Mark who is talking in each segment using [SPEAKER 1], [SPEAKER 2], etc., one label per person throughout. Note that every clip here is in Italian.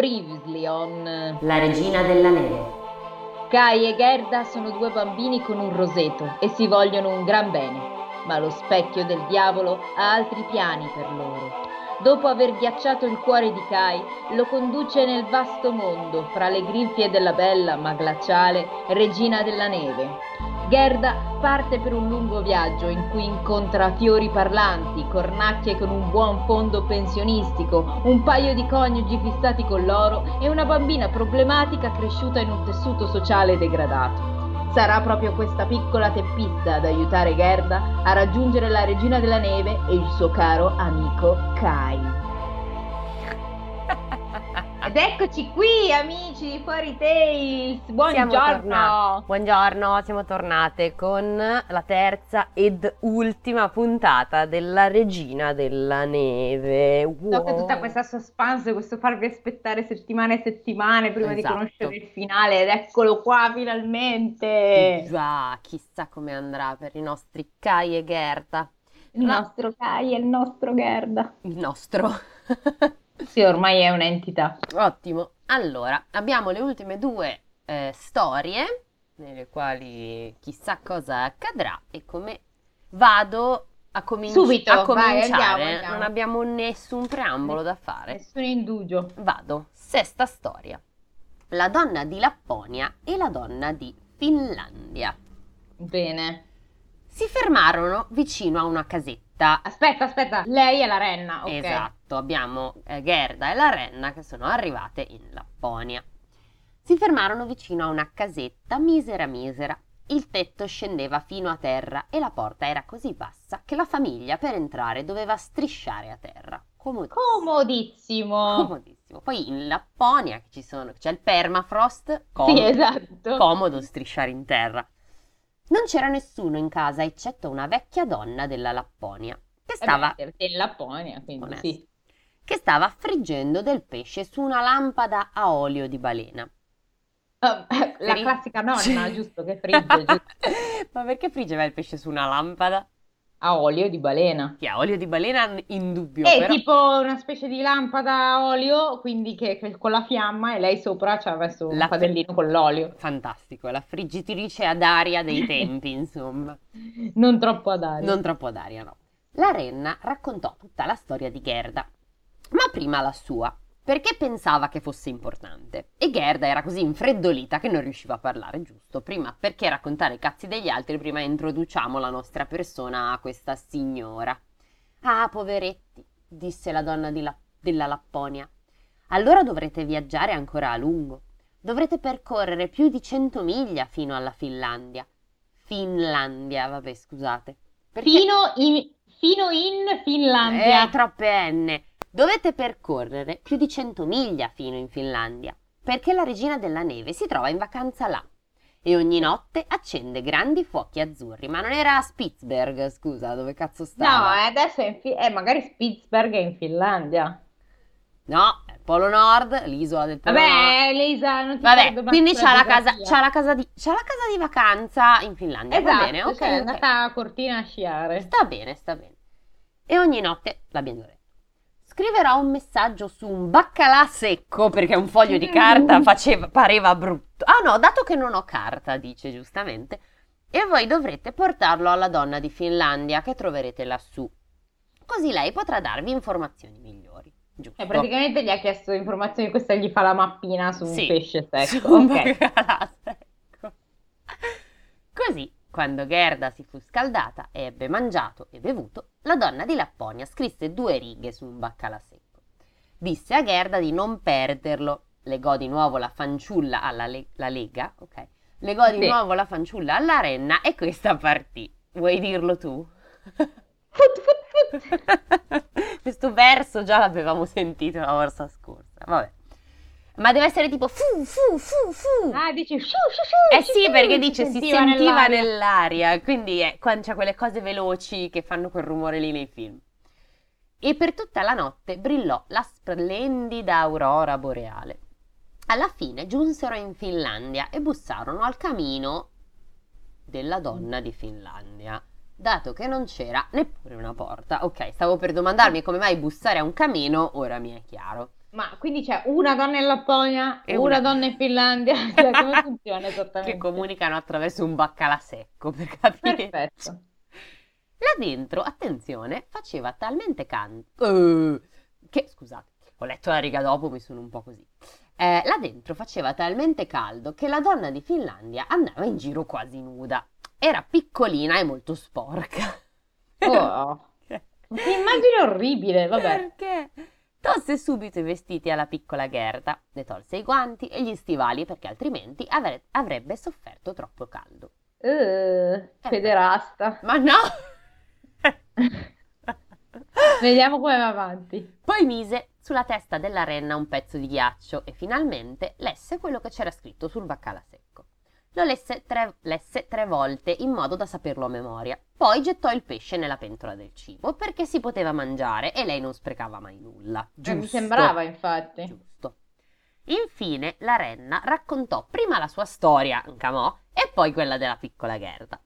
[SPEAKER 1] Previously on
[SPEAKER 2] La regina della neve.
[SPEAKER 1] Kai e Gerda sono due bambini con un roseto e si vogliono un gran bene, ma lo specchio del diavolo ha altri piani per loro. Dopo aver ghiacciato il cuore di Kai, lo conduce nel vasto mondo fra le grinfie della bella ma glaciale regina della neve. Gerda parte per un lungo viaggio in cui incontra fiori parlanti, cornacchie con un buon fondo pensionistico, un paio di coniugi fissati con l'oro e una bambina problematica cresciuta in un tessuto sociale degradato. Sarà proprio questa piccola teppista ad aiutare Gerda a raggiungere la regina della neve e il suo caro amico Kai. Ed eccoci qui, amici di Fuori Tales. Buongiorno.
[SPEAKER 2] Buongiorno, siamo tornate con la terza ed ultima puntata della Regina della Neve.
[SPEAKER 1] Wow. So che tutta questa suspense, questo farvi aspettare settimane e settimane prima
[SPEAKER 2] Esatto.
[SPEAKER 1] di conoscere il finale ed eccolo qua finalmente.
[SPEAKER 2] Già, chissà come andrà per i nostri Kai e Gerda.
[SPEAKER 1] Il nostro Kai e il nostro Gerda.
[SPEAKER 2] Il nostro.
[SPEAKER 1] Sì, ormai è un'entità.
[SPEAKER 2] Ottimo. Allora, abbiamo le ultime due eh, storie nelle quali chissà cosa accadrà e come vado a, cominci-
[SPEAKER 1] Subito,
[SPEAKER 2] a
[SPEAKER 1] vai,
[SPEAKER 2] cominciare.
[SPEAKER 1] andiamo, andiamo.
[SPEAKER 2] Non abbiamo nessun preambolo da fare.
[SPEAKER 1] Nessun indugio.
[SPEAKER 2] Vado. Sesta storia. La donna di Lapponia e la donna di Finlandia.
[SPEAKER 1] Bene.
[SPEAKER 2] Si fermarono vicino a una casetta.
[SPEAKER 1] Aspetta, aspetta, lei è la renna, ok.
[SPEAKER 2] Esatto, abbiamo eh, Gerda e la renna che sono arrivate in Lapponia. Si fermarono vicino a una casetta misera misera. Il tetto scendeva fino a terra e la porta era così bassa che la famiglia per entrare doveva strisciare a terra. Comodissimo.
[SPEAKER 1] Comodissimo.
[SPEAKER 2] Comodissimo. Poi in Lapponia ci sono, c'è il permafrost,
[SPEAKER 1] Sì,
[SPEAKER 2] comodo,
[SPEAKER 1] esatto.
[SPEAKER 2] comodo strisciare in terra. Non c'era nessuno in casa eccetto una vecchia donna della Lapponia che
[SPEAKER 1] Eh
[SPEAKER 2] stava
[SPEAKER 1] beh, perché in Lapponia, quindi
[SPEAKER 2] Onesto.
[SPEAKER 1] sì.
[SPEAKER 2] Che stava friggendo del pesce su una lampada a olio di balena.
[SPEAKER 1] Ah, la
[SPEAKER 2] Fri-
[SPEAKER 1] classica nonna, giusto, che frigge giusto,
[SPEAKER 2] Ma perché friggeva il pesce su una lampada?
[SPEAKER 1] a olio di balena.
[SPEAKER 2] Che ha olio di balena in dubbio,
[SPEAKER 1] È
[SPEAKER 2] però
[SPEAKER 1] tipo una specie di lampada a olio, quindi che, che con la fiamma e lei sopra ci ha messo un
[SPEAKER 2] La fri-
[SPEAKER 1] padellino con l'olio.
[SPEAKER 2] fantastico, la friggitrice ad aria dei tempi, insomma.
[SPEAKER 1] Non troppo ad aria.
[SPEAKER 2] Non troppo ad aria, no. La renna raccontò tutta la storia di Gerda, prima la sua, perché pensava che fosse importante. E Gerda era così infreddolita che non riusciva a parlare, giusto? Prima perché raccontare i cazzi degli altri, prima introduciamo la nostra persona a questa signora. Ah, poveretti, disse la donna La- della Lapponia. Allora dovrete viaggiare ancora a lungo. Dovrete percorrere più di cento miglia fino alla Finlandia. Finlandia, vabbè, scusate. Perché-
[SPEAKER 1] Fino in, fino in Finlandia.
[SPEAKER 2] eh, troppe N. Dovete percorrere più di 100 miglia fino in Finlandia, perché la regina della neve si trova in vacanza là. E ogni notte accende grandi fuochi azzurri. Ma non era a Spitzberg, scusa, dove cazzo
[SPEAKER 1] No,
[SPEAKER 2] stava?
[SPEAKER 1] eh, adesso è in Fi- eh, magari Spitzberg è in Finlandia.
[SPEAKER 2] No, Polo Nord, l'isola del Polo.
[SPEAKER 1] Vabbè, Lisa, non ti
[SPEAKER 2] Vabbè, quindi c'ha la, casa, c'ha, la casa di, c'ha la casa di vacanza in Finlandia, va
[SPEAKER 1] Esatto,
[SPEAKER 2] bene? Ok,
[SPEAKER 1] cioè è andata a Cortina a sciare.
[SPEAKER 2] Sta bene, sta bene. E ogni notte, l'abbiamo detto, scriverò un messaggio su un baccalà secco perché un foglio di carta faceva, pareva brutto. Ah no, dato che non ho carta, dice giustamente, e voi dovrete portarlo alla donna di Finlandia che troverete lassù. Così lei potrà darvi informazioni migliori. Giusto?
[SPEAKER 1] E praticamente gli ha chiesto informazioni, questa gli fa la mappina su un
[SPEAKER 2] Sì,
[SPEAKER 1] pesce secco.
[SPEAKER 2] su un
[SPEAKER 1] Ok.
[SPEAKER 2] baccalà secco. Così, quando Gerda si fu scaldata e ebbe mangiato e bevuto, la donna di Lapponia scrisse due righe su un baccalà secco. Disse a Gerda di non perderlo, legò di nuovo la fanciulla alla le- la lega, ok? Legò di
[SPEAKER 1] Sì.
[SPEAKER 2] nuovo la fanciulla alla renna e questa partì. Vuoi dirlo tu?
[SPEAKER 1] Fut, fut.
[SPEAKER 2] Questo verso già l'avevamo sentito la volta scorsa, vabbè. Ma deve essere tipo fu fu fu fu.
[SPEAKER 1] Ah, dici sciu, sciu, sciu,
[SPEAKER 2] Eh sì, perché
[SPEAKER 1] si
[SPEAKER 2] dice si
[SPEAKER 1] sentiva
[SPEAKER 2] sentiva
[SPEAKER 1] nell'aria.
[SPEAKER 2] nell'aria, quindi è quando c'è quelle cose veloci che fanno quel rumore lì nei film. E per tutta la notte brillò la splendida aurora boreale. Alla fine giunsero in Finlandia e bussarono al camino della donna di Finlandia, dato che non c'era neppure una porta. Ok, stavo per domandarmi come mai bussare a un camino, ora mi è chiaro.
[SPEAKER 1] Ma quindi c'è una donna in Lapponia
[SPEAKER 2] E
[SPEAKER 1] una
[SPEAKER 2] una-
[SPEAKER 1] donna in Finlandia? Cioè, come funziona esattamente?
[SPEAKER 2] che comunicano attraverso un baccalà secco, per capire.
[SPEAKER 1] Perfetto.
[SPEAKER 2] Là dentro, attenzione, faceva talmente caldo che, scusate, ho letto la riga dopo, mi sono un po' così. Eh, là dentro faceva talmente caldo che la donna di Finlandia andava in giro quasi nuda. Era piccolina e molto sporca.
[SPEAKER 1] Oh,
[SPEAKER 2] Perché?
[SPEAKER 1] che immagine orribile, vabbè.
[SPEAKER 2] Perché? Tolse subito i vestiti alla piccola Gerda, le tolse i guanti e gli stivali perché altrimenti avre- avrebbe sofferto troppo caldo.
[SPEAKER 1] Eh, pederasta.
[SPEAKER 2] Ma no!
[SPEAKER 1] Vediamo come va avanti.
[SPEAKER 2] Poi mise sulla testa della renna un pezzo di ghiaccio e finalmente lesse quello che c'era scritto sul baccalà secco. Lo lesse tre, lesse tre volte in modo da saperlo a memoria. Poi gettò il pesce nella pentola del cibo perché si poteva mangiare e lei non sprecava mai nulla.
[SPEAKER 1] Eh, mi
[SPEAKER 2] Giusto.
[SPEAKER 1] sembrava, infatti.
[SPEAKER 2] Giusto. Infine la renna raccontò prima la sua storia, Camò, e poi quella della piccola Gerda.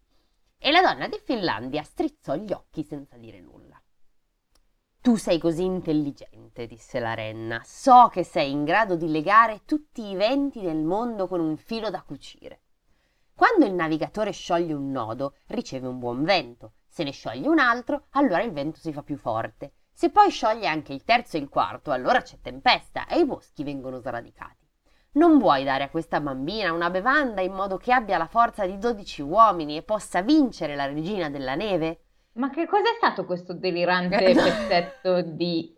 [SPEAKER 2] E la donna di Finlandia strizzò gli occhi senza dire nulla. Tu sei così intelligente, disse la renna. So che sei in grado di legare tutti i venti del mondo con un filo da cucire. Quando il navigatore scioglie un nodo, riceve un buon vento. Se ne scioglie un altro, allora il vento si fa più forte. Se poi scioglie anche il terzo e il quarto, allora c'è tempesta e i boschi vengono sradicati. Non vuoi dare a questa bambina una bevanda in modo che abbia la forza di dodici uomini e possa vincere la regina della neve?
[SPEAKER 1] Ma che cos'è stato questo delirante
[SPEAKER 2] Eh,
[SPEAKER 1] pezzetto di,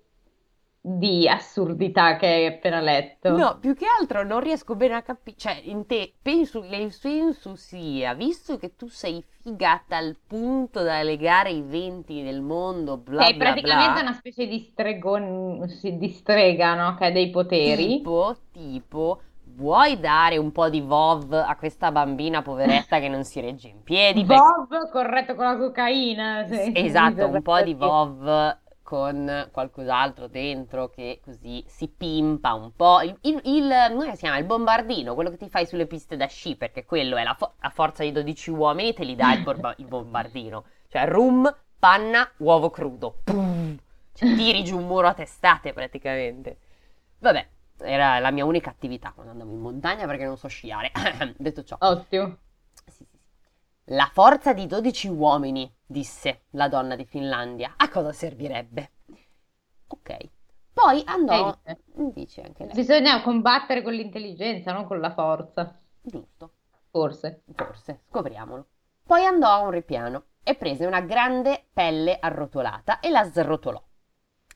[SPEAKER 1] di assurdità che hai appena letto?
[SPEAKER 2] No, più che altro non riesco bene a capire. Cioè, in te penso che il senso sia, visto che tu sei figata al punto da legare i venti del mondo, bla
[SPEAKER 1] Sei
[SPEAKER 2] bla
[SPEAKER 1] praticamente
[SPEAKER 2] bla.
[SPEAKER 1] una specie di stregon, sì, di strega, no? Che ha dei poteri.
[SPEAKER 2] Tipo, tipo, vuoi dare un po' di vov a questa bambina poveretta che non si regge in piedi? Perché-
[SPEAKER 1] Bob corretto con la cocaina.
[SPEAKER 2] Esatto, un po' di
[SPEAKER 1] Perché-
[SPEAKER 2] vov con qualcos'altro dentro che così si pimpa un po'. Il, il, il- come si chiama? Il bombardino, quello che ti fai sulle piste da sci, perché quello è la fo- a forza di 12 uomini te li dà il, borba- il bombardino. Cioè rum, panna, uovo crudo. Pum! Cioè, tiri giù un muro a testate praticamente. Vabbè, era la mia unica attività quando andavo in montagna perché non so sciare. Detto ciò.
[SPEAKER 1] Ottimo.
[SPEAKER 2] La forza di 12 uomini, disse la donna di Finlandia. A cosa servirebbe? Ok. Poi andò.
[SPEAKER 1] Eh,
[SPEAKER 2] Dice anche lei.
[SPEAKER 1] Bisogna combattere con l'intelligenza, non con la forza.
[SPEAKER 2] Giusto,
[SPEAKER 1] Forse.
[SPEAKER 2] forse, scopriamolo. Poi andò a un ripiano e prese una grande pelle arrotolata e la srotolò.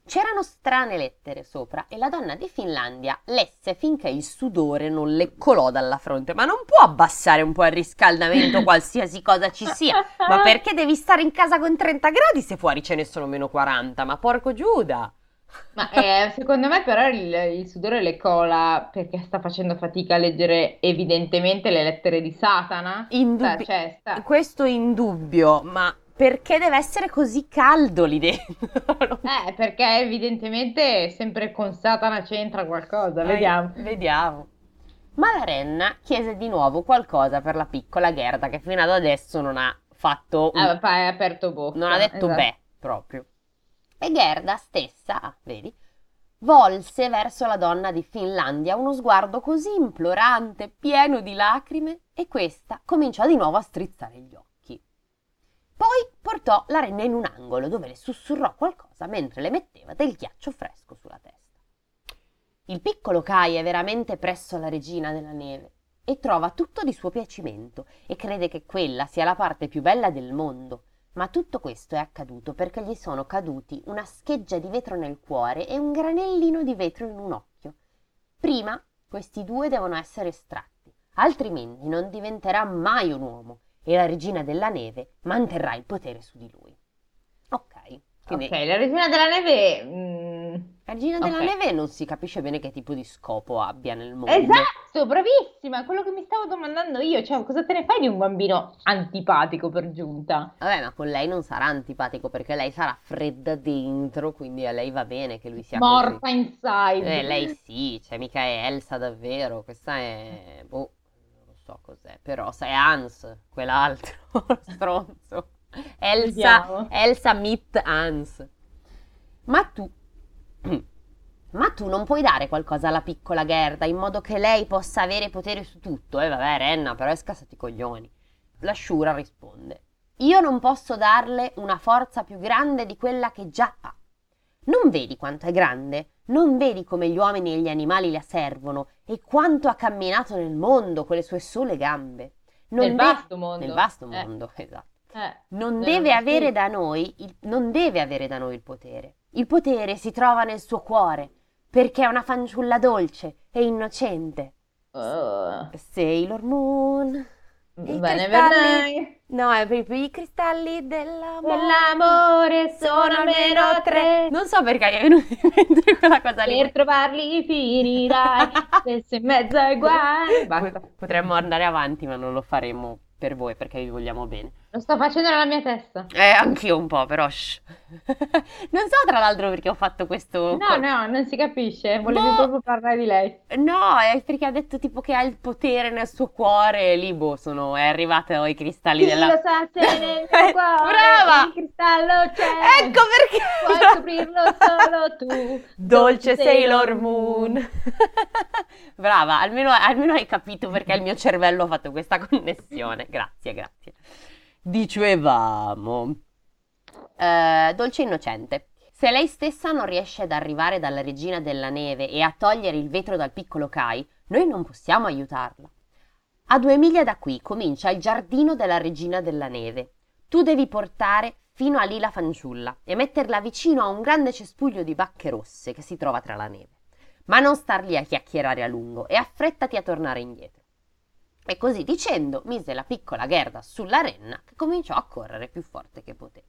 [SPEAKER 2] C'erano strane lettere sopra e la donna di Finlandia lesse finché il sudore non le colò dalla fronte. Ma non può abbassare un po' il riscaldamento qualsiasi cosa ci sia? Ma perché devi stare in casa con 30 gradi se fuori ce ne sono meno 40? Ma porco Giuda!
[SPEAKER 1] Ma eh, secondo me però il, il sudore le cola perché sta facendo fatica a leggere evidentemente le lettere di Satana.
[SPEAKER 2] Indubbi-
[SPEAKER 1] Cioè, sta-
[SPEAKER 2] Questo in dubbio, ma perché deve essere così caldo lì dentro?
[SPEAKER 1] Eh, perché evidentemente sempre con Satana c'entra qualcosa, vediamo.
[SPEAKER 2] Vediamo. Ma la renna chiese di nuovo qualcosa per la piccola Gerda che fino ad adesso non ha fatto un-
[SPEAKER 1] Ah, pa- hai aperto bocca.
[SPEAKER 2] non ha detto
[SPEAKER 1] esatto.
[SPEAKER 2] beh proprio. E Gerda stessa, ah, vedi, volse verso la donna di Finlandia uno sguardo così implorante, pieno di lacrime, e questa cominciò di nuovo a strizzare gli occhi. Poi portò la renna in un angolo dove le sussurrò qualcosa mentre le metteva del ghiaccio fresco sulla testa. Il piccolo Kai è veramente presso la regina della neve e trova tutto di suo piacimento e crede che quella sia la parte più bella del mondo. Ma tutto questo è accaduto perché gli sono caduti una scheggia di vetro nel cuore e un granellino di vetro in un occhio. Prima questi due devono essere estratti, altrimenti non diventerà mai un uomo e la regina della neve manterrà il potere su di lui. Ok, quindi
[SPEAKER 1] Ok, la regina della neve... mm,
[SPEAKER 2] la regina della
[SPEAKER 1] ok.
[SPEAKER 2] neve non si capisce bene che tipo di scopo abbia nel mondo.
[SPEAKER 1] Esatto, bravissima, quello che mi stavo domandando io, cioè cosa te ne fai di un bambino antipatico per giunta?
[SPEAKER 2] Vabbè, ma con lei non sarà antipatico perché lei sarà fredda dentro, quindi a lei va bene che lui sia
[SPEAKER 1] Morta
[SPEAKER 2] così.
[SPEAKER 1] inside.
[SPEAKER 2] Eh, lei sì, cioè mica è Elsa davvero, questa è... boh, so cos'è, però sai, è Hans, quell'altro stronzo. Elsa. Elsa meet Hans. Ma tu, Ma tu non puoi dare qualcosa alla piccola Gerda in modo che lei possa avere potere su tutto? E eh, vabbè, Renna, però è scassati i coglioni. La Shura risponde: Io non posso darle una forza più grande di quella che già ha. Non vedi quanto è grande? Non vedi come gli uomini e gli animali la servono e quanto ha camminato nel mondo con le sue sole gambe?
[SPEAKER 1] Non nel
[SPEAKER 2] de-
[SPEAKER 1] vasto mondo.
[SPEAKER 2] Nel vasto
[SPEAKER 1] eh.
[SPEAKER 2] mondo, esatto.
[SPEAKER 1] Eh,
[SPEAKER 2] non, deve avere da noi il, non deve avere da noi il potere. Il potere si trova nel suo cuore perché è una fanciulla dolce e innocente.
[SPEAKER 1] Uh.
[SPEAKER 2] Sailor Moon.
[SPEAKER 1] Bene, bene.
[SPEAKER 2] No, è proprio i cristalli dell'amore.
[SPEAKER 1] Dell'amore sono almeno tre.
[SPEAKER 2] Non so perché è venuta in mente quella cosa lì.
[SPEAKER 1] Per trovarli finirai, spesso in mezzo ai guai. Basta.
[SPEAKER 2] Potremmo andare avanti, ma non lo faremo per voi perché vi vogliamo bene.
[SPEAKER 1] Lo sto facendo nella mia testa.
[SPEAKER 2] Eh, anch'io un po', però. Shh. non so tra l'altro perché ho fatto questo.
[SPEAKER 1] No, no, non si capisce. Volevi boh. proprio parlare di lei.
[SPEAKER 2] No, è perché ha detto tipo che ha il potere nel suo cuore. Lì, boh, sono... è arrivato i cristalli
[SPEAKER 1] Chi
[SPEAKER 2] della.
[SPEAKER 1] lo sa se nel tuo cuore
[SPEAKER 2] Brava!
[SPEAKER 1] il cristallo c'è.
[SPEAKER 2] Ecco perché.
[SPEAKER 1] Puoi scoprirlo solo tu.
[SPEAKER 2] Dolce Sailor Moon. Brava, almeno, almeno hai capito perché il mio cervello ha fatto questa connessione. Grazie, grazie. Dicevamo. Uh, dolce innocente. Se lei stessa non riesce ad arrivare dalla regina della neve e a togliere il vetro dal piccolo Kai, noi non possiamo aiutarla. A due miglia da qui comincia il giardino della regina della neve. Tu devi portare fino a lì la fanciulla e metterla vicino a un grande cespuglio di bacche rosse che si trova tra la neve. Ma non star lì a chiacchierare a lungo e affrettati a tornare indietro. E così dicendo mise la piccola Gerda sulla renna che cominciò a correre più forte che poteva.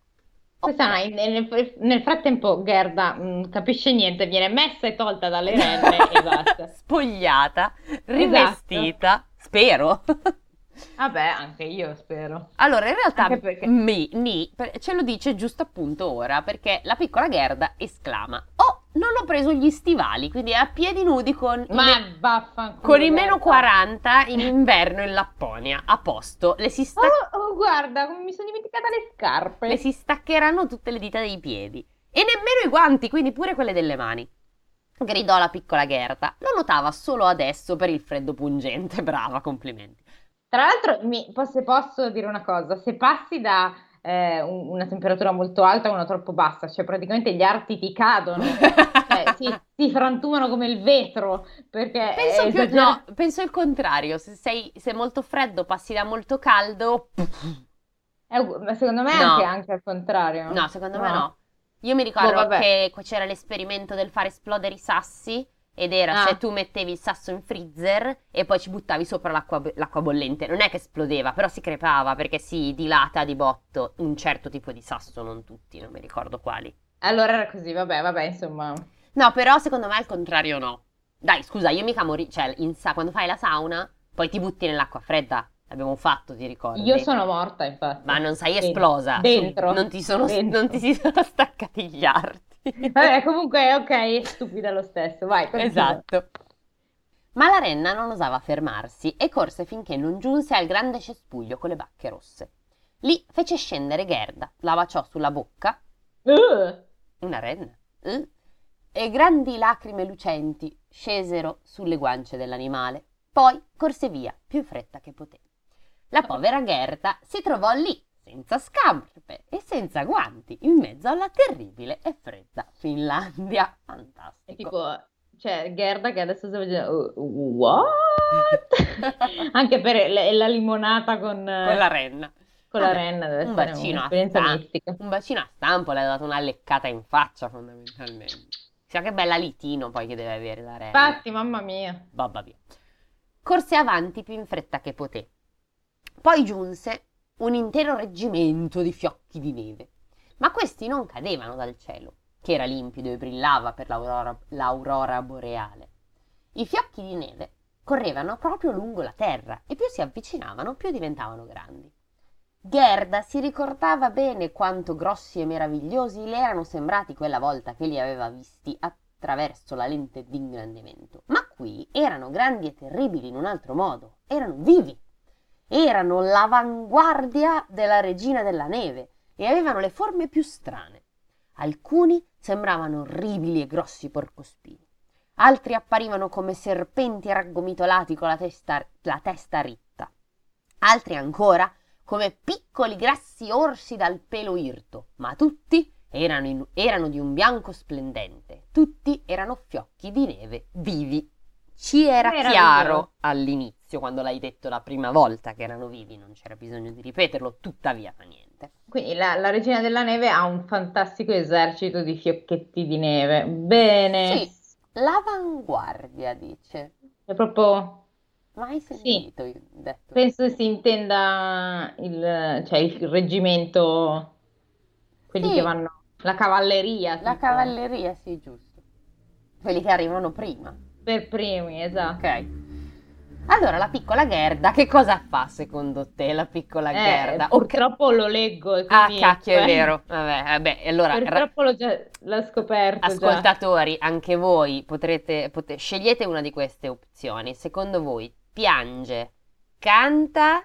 [SPEAKER 1] Questa okay. nel, nel, frattempo Gerda mh, mm, capisce niente, viene messa e tolta dalle renne e basta.
[SPEAKER 2] Spogliata, rivestita, esatto. spero.
[SPEAKER 1] Vabbè, anche io spero.
[SPEAKER 2] Allora, in realtà perché... mi, ni, ce lo dice giusto appunto ora, perché la piccola Gerda esclama Oh, non ho preso gli stivali, quindi è a piedi nudi con,
[SPEAKER 1] Ma
[SPEAKER 2] i,
[SPEAKER 1] vaffanculo,
[SPEAKER 2] con i meno 40 in inverno in Lapponia. A posto, le si sta...
[SPEAKER 1] Oh, oh, guarda, mi sono dimenticata le scarpe.
[SPEAKER 2] Le si staccheranno tutte le dita dei piedi. E nemmeno i guanti, quindi pure quelle delle mani. Gridò la piccola Gerda. Lo notava solo adesso per il freddo pungente. Brava, complimenti.
[SPEAKER 1] Tra l'altro, mi, se posso dire una cosa, se passi da eh, una temperatura molto alta o una troppo bassa, cioè praticamente gli arti ti cadono, cioè, si, si, frantumano come il vetro. Perché
[SPEAKER 2] penso, più, no, penso il contrario, se sei se molto freddo passi da molto caldo...
[SPEAKER 1] È, ma secondo me no. anche, anche al contrario.
[SPEAKER 2] No, secondo no. me no. Io mi ricordo oh, che c'era l'esperimento del far esplodere i sassi ed era ah. se tu mettevi il sasso in freezer e poi ci buttavi sopra l'acqua, l'acqua, bollente. Non è che esplodeva, però si crepava perché si dilata di botto un certo tipo di sasso, non tutti, non mi ricordo quali.
[SPEAKER 1] Allora era così, vabbè, vabbè, insomma.
[SPEAKER 2] No, però secondo me al contrario no. Dai, scusa, io mica mori... Cioè, sa- quando fai la sauna, poi ti butti nell'acqua fredda. L'abbiamo fatto, ti ricordi?
[SPEAKER 1] Io sono morta, infatti.
[SPEAKER 2] Ma non sei esplosa.
[SPEAKER 1] Dentro.
[SPEAKER 2] Non ti, sono,
[SPEAKER 1] Dentro.
[SPEAKER 2] non ti si sono staccati gli arti.
[SPEAKER 1] Vabbè, comunque, ok, è stupida lo stesso. Vai, continua.
[SPEAKER 2] Esatto. Ma la renna non osava fermarsi e corse finché non giunse al grande cespuglio con le bacche rosse. Lì fece scendere Gerda, la baciò sulla bocca.
[SPEAKER 1] Uh.
[SPEAKER 2] Una renna. Uh. E grandi lacrime lucenti scesero sulle guance dell'animale. Poi corse via più in fretta che poté. La povera Gerda si trovò lì, senza scarpe e senza guanti, in mezzo alla terribile e fredda Finlandia. Fantastico.
[SPEAKER 1] È tipo, cioè, Gerda che adesso sta facendo, uh, what? Anche per la, la limonata con...
[SPEAKER 2] Con la renna.
[SPEAKER 1] Con la renna deve
[SPEAKER 2] un
[SPEAKER 1] essere
[SPEAKER 2] bacino
[SPEAKER 1] mistica.
[SPEAKER 2] Un bacino a stampo, le ha dato una leccata in faccia fondamentalmente. Sia che bella litino poi che deve avere la renna.
[SPEAKER 1] Infatti, mamma mia.
[SPEAKER 2] Babba via. Corse avanti più in fretta che poté. Poi giunse un intero reggimento di fiocchi di neve. Ma questi non cadevano dal cielo, che era limpido e brillava per l'aurora, l'aurora boreale. I fiocchi di neve correvano proprio lungo la terra e più si avvicinavano più diventavano grandi. Gerda si ricordava bene quanto grossi e meravigliosi le erano sembrati quella volta che li aveva visti attraverso la lente d'ingrandimento. Ma qui erano grandi e terribili in un altro modo, erano vivi erano l'avanguardia della regina della neve e avevano le forme più strane. Alcuni sembravano orribili e grossi porcospini, altri apparivano come serpenti raggomitolati con la testa, la testa ritta, altri ancora come piccoli grassi orsi dal pelo irto, ma tutti erano, in, erano di un bianco splendente, tutti erano fiocchi di neve vivi. Ci era chiaro all'inizio, quando l'hai detto la prima volta che erano vivi, non c'era bisogno di ripeterlo, tuttavia fa niente.
[SPEAKER 1] Quindi la, la regina della neve ha un fantastico esercito di fiocchetti di neve. Bene.
[SPEAKER 2] Sì, l'avanguardia, dice.
[SPEAKER 1] È proprio
[SPEAKER 2] Mai sentito
[SPEAKER 1] Sì,
[SPEAKER 2] detto
[SPEAKER 1] penso si intenda il, cioè il reggimento, quelli che
[SPEAKER 2] Sì,
[SPEAKER 1] vanno, la cavalleria,
[SPEAKER 2] la
[SPEAKER 1] tipo,
[SPEAKER 2] cavalleria, sì, giusto. Quelli che arrivano prima.
[SPEAKER 1] Per primi, esatto.
[SPEAKER 2] Ok. Allora, la piccola Gerda, che cosa fa secondo te la piccola
[SPEAKER 1] Eh,
[SPEAKER 2] Gerda?
[SPEAKER 1] Purtroppo lo leggo
[SPEAKER 2] Ah, cacchio, è vero. Vabbè, vabbè, allora, ra-
[SPEAKER 1] purtroppo l'ho già, l'ho scoperto già.
[SPEAKER 2] ascoltatori, anche voi potrete, pote- scegliete una di queste opzioni. Secondo voi piange, canta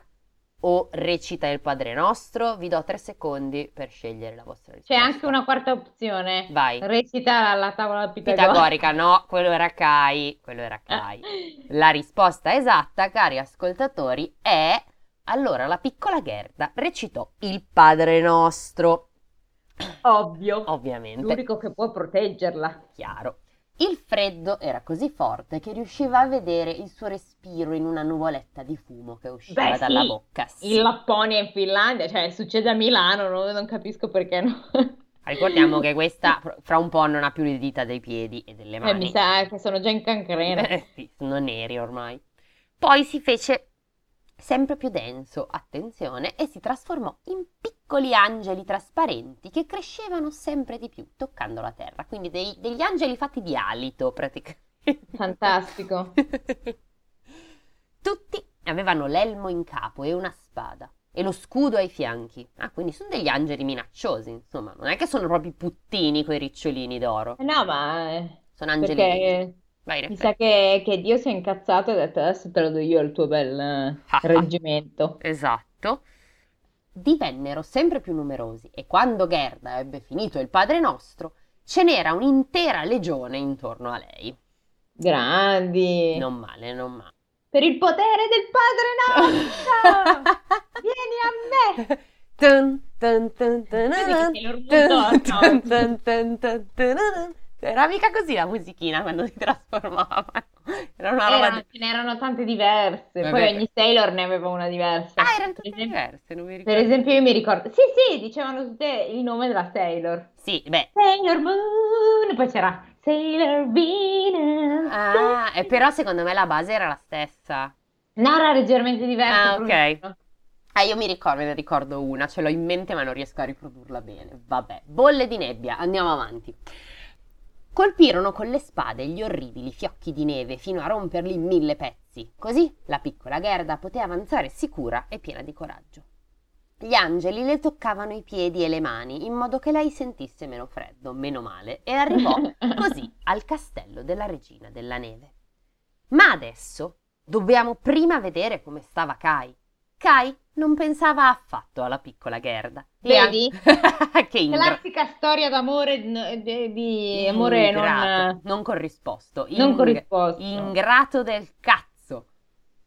[SPEAKER 2] o recita il Padre Nostro? Vi do tre secondi per scegliere la vostra
[SPEAKER 1] C'è
[SPEAKER 2] risposta.
[SPEAKER 1] anche una quarta opzione,
[SPEAKER 2] Vai.
[SPEAKER 1] recita la tavola pitagorica.
[SPEAKER 2] Pitagorica, no, quello era Kai, quello era Kai. La risposta esatta, cari ascoltatori, è allora la piccola Gerda recitò il Padre Nostro.
[SPEAKER 1] Ovvio,
[SPEAKER 2] Ovviamente,
[SPEAKER 1] l'unico che può proteggerla.
[SPEAKER 2] chiaro. Il freddo era così forte che riusciva a vedere il suo respiro in una nuvoletta di fumo che usciva
[SPEAKER 1] Beh,
[SPEAKER 2] dalla
[SPEAKER 1] sì,
[SPEAKER 2] bocca. Sì.
[SPEAKER 1] in Lapponia e in Finlandia, cioè succede a Milano, no? non capisco perché no.
[SPEAKER 2] Ricordiamo che questa fr- fra un po' non ha più le dita dei piedi e delle
[SPEAKER 1] Eh,
[SPEAKER 2] mani.
[SPEAKER 1] mi sa che sono già in cancrena.
[SPEAKER 2] Eh, sì, sono neri ormai. Poi si fece sempre più denso, attenzione, e si trasformò in piccoli angeli trasparenti che crescevano sempre di più, toccando la terra. Quindi dei- degli angeli fatti di alito, praticamente.
[SPEAKER 1] Fantastico.
[SPEAKER 2] Tutti avevano l'elmo in capo e una spada e lo scudo ai fianchi. Ah, quindi sono degli angeli minacciosi, insomma, non è che sono proprio puttini quei ricciolini d'oro.
[SPEAKER 1] Eh No, ma eh,
[SPEAKER 2] Sono angeli
[SPEAKER 1] perché
[SPEAKER 2] Vai,
[SPEAKER 1] mi sa che, che Dio si è incazzato e ha detto adesso te lo do io il tuo bel eh,
[SPEAKER 2] Ah, ah.
[SPEAKER 1] reggimento.
[SPEAKER 2] Esatto. Divennero sempre più numerosi e quando Gerda ebbe finito il Padre Nostro, ce n'era un'intera legione intorno a lei.
[SPEAKER 1] Grandi.
[SPEAKER 2] Non male, non male.
[SPEAKER 1] Per il potere del Padre nostro! Vieni a me!
[SPEAKER 2] Tun, tun, tun,
[SPEAKER 1] Vedi che
[SPEAKER 2] tun,
[SPEAKER 1] Sailor Moon
[SPEAKER 2] tun,
[SPEAKER 1] torna
[SPEAKER 2] tun,
[SPEAKER 1] oggi.
[SPEAKER 2] tun, tun, tun, tun, tun. Era mica così la musichina quando si trasformavano. Era una roba
[SPEAKER 1] Erano,
[SPEAKER 2] di...
[SPEAKER 1] ce n'erano tante diverse, poi
[SPEAKER 2] Vabbè.
[SPEAKER 1] ogni Sailor ne aveva una diversa.
[SPEAKER 2] Ah, erano
[SPEAKER 1] Per
[SPEAKER 2] tutte
[SPEAKER 1] esempio,
[SPEAKER 2] diverse, non mi
[SPEAKER 1] per
[SPEAKER 2] ricordo.
[SPEAKER 1] esempio io mi ricordo, sì sì, dicevano tutte il nome della Sailor.
[SPEAKER 2] Sì, beh,
[SPEAKER 1] Sailor Moon, poi c'era Sailor Venus.
[SPEAKER 2] ah, e però secondo me la base era la stessa.
[SPEAKER 1] No, era leggermente diversa.
[SPEAKER 2] Ah, ok.
[SPEAKER 1] proprio.
[SPEAKER 2] Ah, io mi ricordo, ne ricordo una, ce l'ho in mente ma non riesco a riprodurla bene. Vabbè, bolle di nebbia, andiamo avanti. Colpirono con le spade gli orribili fiocchi di neve fino a romperli in mille pezzi. Così la piccola Gerda poté avanzare sicura e piena di coraggio. Gli angeli le toccavano i piedi e le mani in modo che lei sentisse meno freddo, meno male, e arrivò così al castello della regina della neve. Ma adesso dobbiamo prima vedere come stava Kai. Kai non pensava affatto alla piccola Gerda.
[SPEAKER 1] Vedi?
[SPEAKER 2] che
[SPEAKER 1] Classica storia d'amore, di, di amore non,
[SPEAKER 2] ingrato, non corrisposto.
[SPEAKER 1] non
[SPEAKER 2] ing-
[SPEAKER 1] corrisposto.
[SPEAKER 2] Ingrato del cazzo.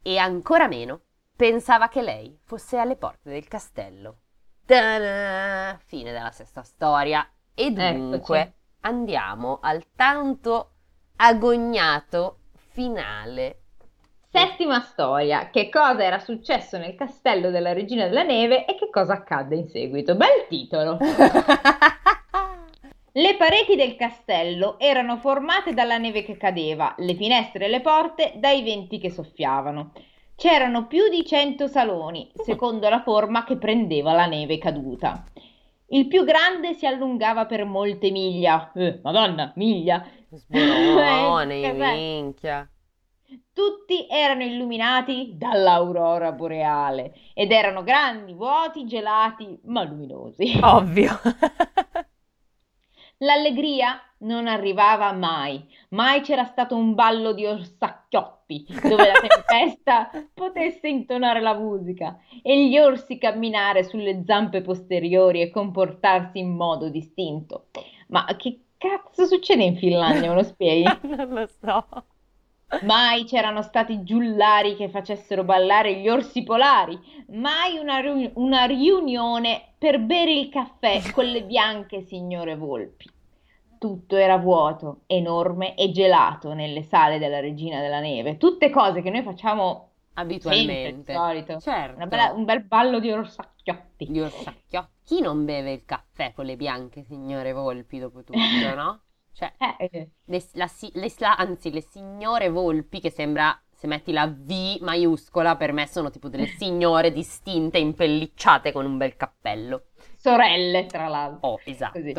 [SPEAKER 2] E ancora meno pensava che lei fosse alle porte del castello. Ta-da! Fine della sesta storia. E dunque
[SPEAKER 1] Eccoci.
[SPEAKER 2] andiamo al tanto agognato finale.
[SPEAKER 1] Settima storia. Che cosa era successo nel castello della regina della neve e che cosa accadde in seguito? Bel titolo. Le pareti del castello erano formate dalla neve che cadeva, le finestre e le porte dai venti che soffiavano. C'erano più di cento saloni, secondo la forma che prendeva la neve caduta. Il più grande si allungava per molte miglia. Eh, Madonna, miglia!
[SPEAKER 2] Sborone,
[SPEAKER 1] Eh,
[SPEAKER 2] minchia.
[SPEAKER 1] Tutti erano illuminati dall'aurora boreale ed erano grandi, vuoti, gelati, ma luminosi.
[SPEAKER 2] Ovvio.
[SPEAKER 1] L'allegria non arrivava mai, mai c'era stato un ballo di orsacchioppi dove la tempesta potesse intonare la musica e gli orsi camminare sulle zampe posteriori e comportarsi in modo distinto. Ma che cazzo succede in Finlandia? Me lo spieghi?
[SPEAKER 2] Non lo so.
[SPEAKER 1] Mai c'erano stati giullari che facessero ballare gli orsi polari, mai una, riu- una riunione per bere il caffè con le bianche signore volpi. Tutto era vuoto, enorme e gelato nelle sale della Regina della Neve. Tutte cose che noi facciamo sempre, di
[SPEAKER 2] Abitualmente.
[SPEAKER 1] solito.
[SPEAKER 2] Certo.
[SPEAKER 1] Bella- un bel ballo di orsacchiotti.
[SPEAKER 2] Gli orsacchiotti. Chi non beve il caffè con le bianche signore volpi dopo tutto, no? Cioè,
[SPEAKER 1] Eh, eh,
[SPEAKER 2] le, la le anzi, le signore volpi, che sembra, se metti la V maiuscola, per me sono tipo delle signore distinte, impellicciate con un bel cappello.
[SPEAKER 1] sorelle, tra l'altro.
[SPEAKER 2] Oh, esatto.
[SPEAKER 1] Così.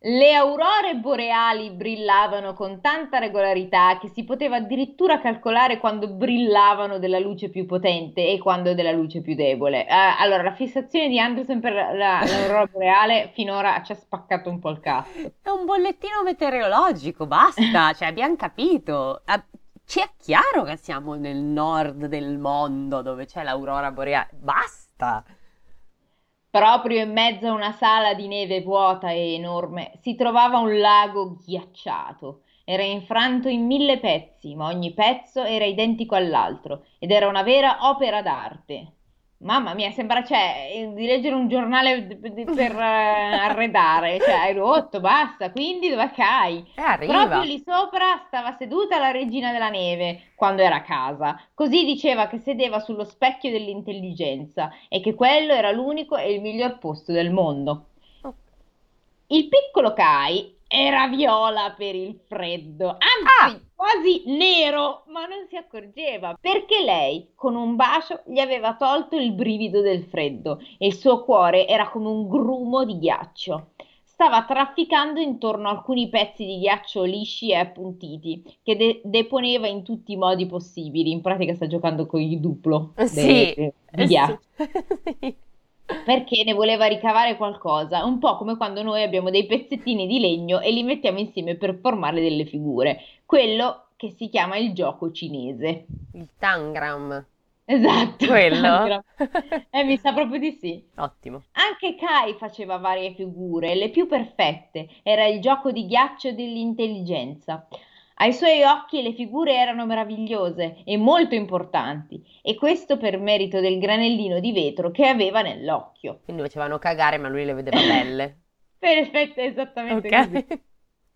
[SPEAKER 1] Le aurore boreali brillavano con tanta regolarità che si poteva addirittura calcolare quando brillavano della luce più potente e quando della luce più debole. Eh, allora, la fissazione di Anderson per la- l'aurora boreale finora ci ha spaccato un po' il cazzo.
[SPEAKER 2] È un bollettino meteorologico, basta, cioè abbiamo capito. Ah, Ci è chiaro che siamo nel nord del mondo dove c'è l'aurora boreale, basta.
[SPEAKER 1] Proprio in mezzo a una sala di neve vuota e enorme si trovava un lago ghiacciato. Era infranto in mille pezzi, ma ogni pezzo era identico all'altro ed era una vera opera d'arte. Mamma mia, sembra cioè, eh, di leggere un giornale per eh, arredare, cioè hai rotto, basta, quindi dove cai?
[SPEAKER 2] E arriva.
[SPEAKER 1] Proprio lì sopra stava seduta la regina della neve quando era a casa. Così diceva che sedeva sullo specchio dell'intelligenza e che quello era l'unico e il miglior posto del mondo.
[SPEAKER 2] Oh.
[SPEAKER 1] Il piccolo Kai era viola per il freddo, anzi
[SPEAKER 2] Ah!
[SPEAKER 1] Quasi nero, ma non si accorgeva perché lei con un bacio gli aveva tolto il brivido del freddo e il suo cuore era come un grumo di ghiaccio. Stava trafficando intorno a alcuni pezzi di ghiaccio lisci e appuntiti che de- deponeva in tutti i modi possibili. In pratica sta giocando con il duplo de-
[SPEAKER 2] Sì,
[SPEAKER 1] de-
[SPEAKER 2] eh
[SPEAKER 1] di ghiaccio
[SPEAKER 2] sì.
[SPEAKER 1] Perché ne voleva ricavare qualcosa, un po' come quando noi abbiamo dei pezzettini di legno e li mettiamo insieme per formare delle figure, quello che si chiama il gioco cinese.
[SPEAKER 2] Il tangram.
[SPEAKER 1] Esatto.
[SPEAKER 2] Quello?
[SPEAKER 1] Eh, mi sa proprio di sì.
[SPEAKER 2] Ottimo.
[SPEAKER 1] Anche Kai faceva varie figure, le più perfette. Era il gioco di ghiaccio dell'intelligenza. Ai suoi occhi le figure erano meravigliose e molto importanti, e questo per merito del granellino di vetro che aveva nell'occhio.
[SPEAKER 2] Quindi facevano cagare, ma lui le vedeva belle.
[SPEAKER 1] Perfetto, esattamente così.
[SPEAKER 2] Ok.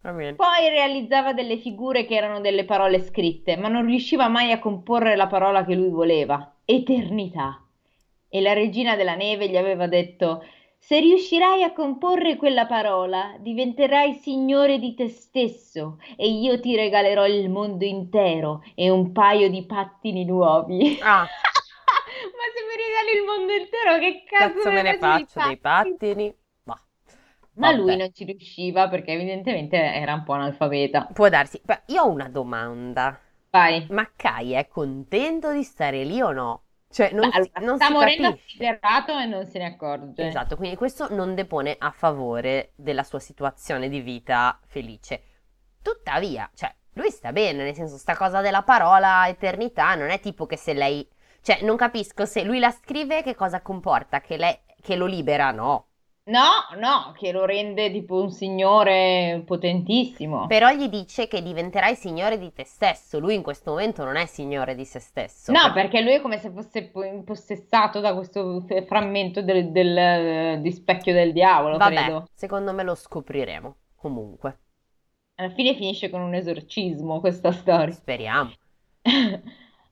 [SPEAKER 2] Va bene.
[SPEAKER 1] Poi realizzava delle figure che erano delle parole scritte, ma non riusciva mai a comporre la parola che lui voleva, eternità. E la regina della neve gli aveva detto: Se riuscirai a comporre quella parola, diventerai signore di te stesso e io ti regalerò il mondo intero e un paio di pattini nuovi.
[SPEAKER 2] Ah,
[SPEAKER 1] Ma se mi regali il mondo intero, che cazzo,
[SPEAKER 2] cazzo me ne
[SPEAKER 1] faccio
[SPEAKER 2] dei pattini?
[SPEAKER 1] Ma
[SPEAKER 2] Vabbè.
[SPEAKER 1] lui non ci riusciva perché evidentemente era un po' analfabeta.
[SPEAKER 2] Può darsi. Beh, io ho una domanda.
[SPEAKER 1] Vai.
[SPEAKER 2] Ma Kai è contento di stare lì o no? Cioè, non
[SPEAKER 1] Beh, allora,
[SPEAKER 2] non
[SPEAKER 1] sta
[SPEAKER 2] si
[SPEAKER 1] morendo assiderato e non se ne accorge.
[SPEAKER 2] Esatto, quindi questo non depone a favore della sua situazione di vita felice. Tuttavia, cioè, lui sta bene, nel senso, sta cosa della parola eternità non è tipo che se lei... Cioè, non capisco se lui la scrive che cosa comporta, che lei... che lo libera, no.
[SPEAKER 1] No, no, che lo rende tipo un signore potentissimo.
[SPEAKER 2] Però gli dice che diventerai signore di te stesso. Lui in questo momento non è signore di se stesso.
[SPEAKER 1] No, perché lui è come se fosse po- impossessato da questo frammento del, del, di specchio del diavolo,
[SPEAKER 2] Vabbè,
[SPEAKER 1] credo.
[SPEAKER 2] secondo me lo scopriremo. Comunque,
[SPEAKER 1] Alla fine finisce con un esorcismo questa storia.
[SPEAKER 2] speriamo.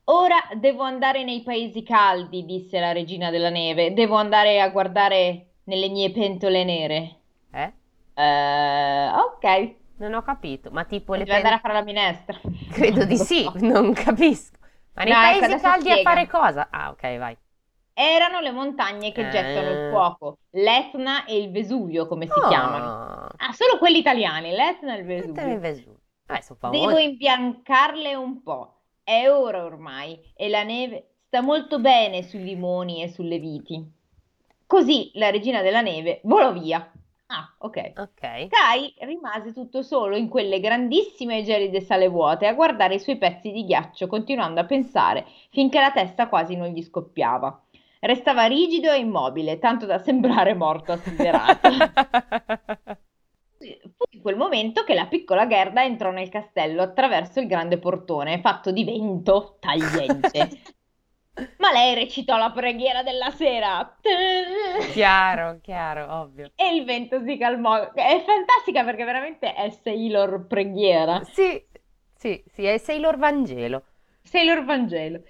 [SPEAKER 1] Ora devo andare nei paesi caldi, disse la regina della neve. Devo andare a guardare nelle mie pentole nere.
[SPEAKER 2] Eh?
[SPEAKER 1] Eh, ok.
[SPEAKER 2] Non ho capito, ma tipo le
[SPEAKER 1] Devi andare a fare la minestra.
[SPEAKER 2] Credo di sì, non capisco. Ma nei
[SPEAKER 1] No, ecco,
[SPEAKER 2] paesi caldi a fare cosa? Ah, ok, vai.
[SPEAKER 1] Erano le montagne che gettano il
[SPEAKER 2] Eh.
[SPEAKER 1] fuoco, l'Etna e il Vesuvio, come si chiamano.
[SPEAKER 2] Oh,
[SPEAKER 1] Ah, solo quelli italiani, l'Etna e il
[SPEAKER 2] mettere il
[SPEAKER 1] Vesuvio.
[SPEAKER 2] Vesuvio. Vabbè, sono
[SPEAKER 1] Devo
[SPEAKER 2] famosi.
[SPEAKER 1] imbiancarle un po'. È ora ormai e la neve sta molto bene sui limoni e sulle viti. Così la regina della neve volò via. Ah, ok.
[SPEAKER 2] Ok.
[SPEAKER 1] Kai rimase tutto solo in quelle grandissime e gelide sale vuote a guardare i suoi pezzi di ghiaccio, continuando a pensare finché la testa quasi non gli scoppiava. Restava rigido e immobile, tanto da sembrare morto assiderato. momento che la piccola Gerda entrò nel castello attraverso il grande portone fatto di vento tagliente. Ma lei recitò la preghiera della sera.
[SPEAKER 2] Chiaro, chiaro, ovvio.
[SPEAKER 1] E il vento si calmò. È fantastica perché veramente è Sailor preghiera.
[SPEAKER 2] Sì, sì, sì, è Sailor Vangelo.
[SPEAKER 1] Sailor Vangelo.